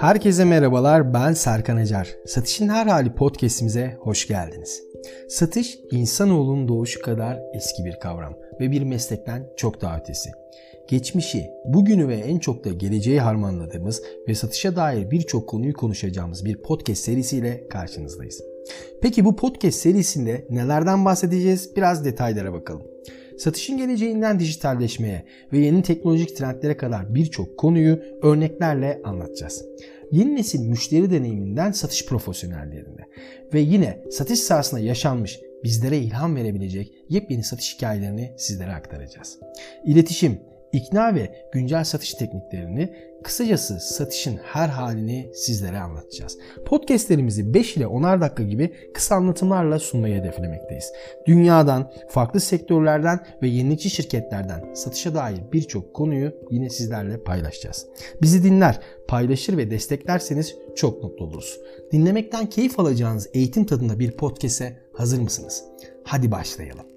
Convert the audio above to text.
Herkese merhabalar ben Serkan Acar. Satışın Her Hali podcastimize hoş geldiniz. Satış insanoğlunun doğuşu kadar eski bir kavram ve bir meslekten çok daha ötesi. Geçmişi, bugünü ve en çok da geleceği harmanladığımız ve satışa dair birçok konuyu konuşacağımız bir podcast serisiyle karşınızdayız. Peki bu podcast serisinde nelerden bahsedeceğiz? Biraz detaylara bakalım. Satışın geleceğinden dijitalleşmeye ve yeni teknolojik trendlere kadar birçok konuyu örneklerle anlatacağız. Yeni nesil müşteri deneyiminden satış profesyonellerine ve yine satış sahasında yaşanmış bizlere ilham verebilecek yepyeni satış hikayelerini sizlere aktaracağız. İletişim, ikna ve güncel satış tekniklerini, kısacası satışın her halini sizlere anlatacağız. Podcastlerimizi 5 ile 10'ar dakika gibi kısa anlatımlarla sunmayı hedeflemekteyiz. Dünyadan, farklı sektörlerden ve yenilikçi şirketlerden satışa dair birçok konuyu yine sizlerle paylaşacağız. Bizi dinler, paylaşır ve desteklerseniz çok mutlu oluruz. Dinlemekten keyif alacağınız eğitim tadında bir podcast'e hazır mısınız? Hadi başlayalım.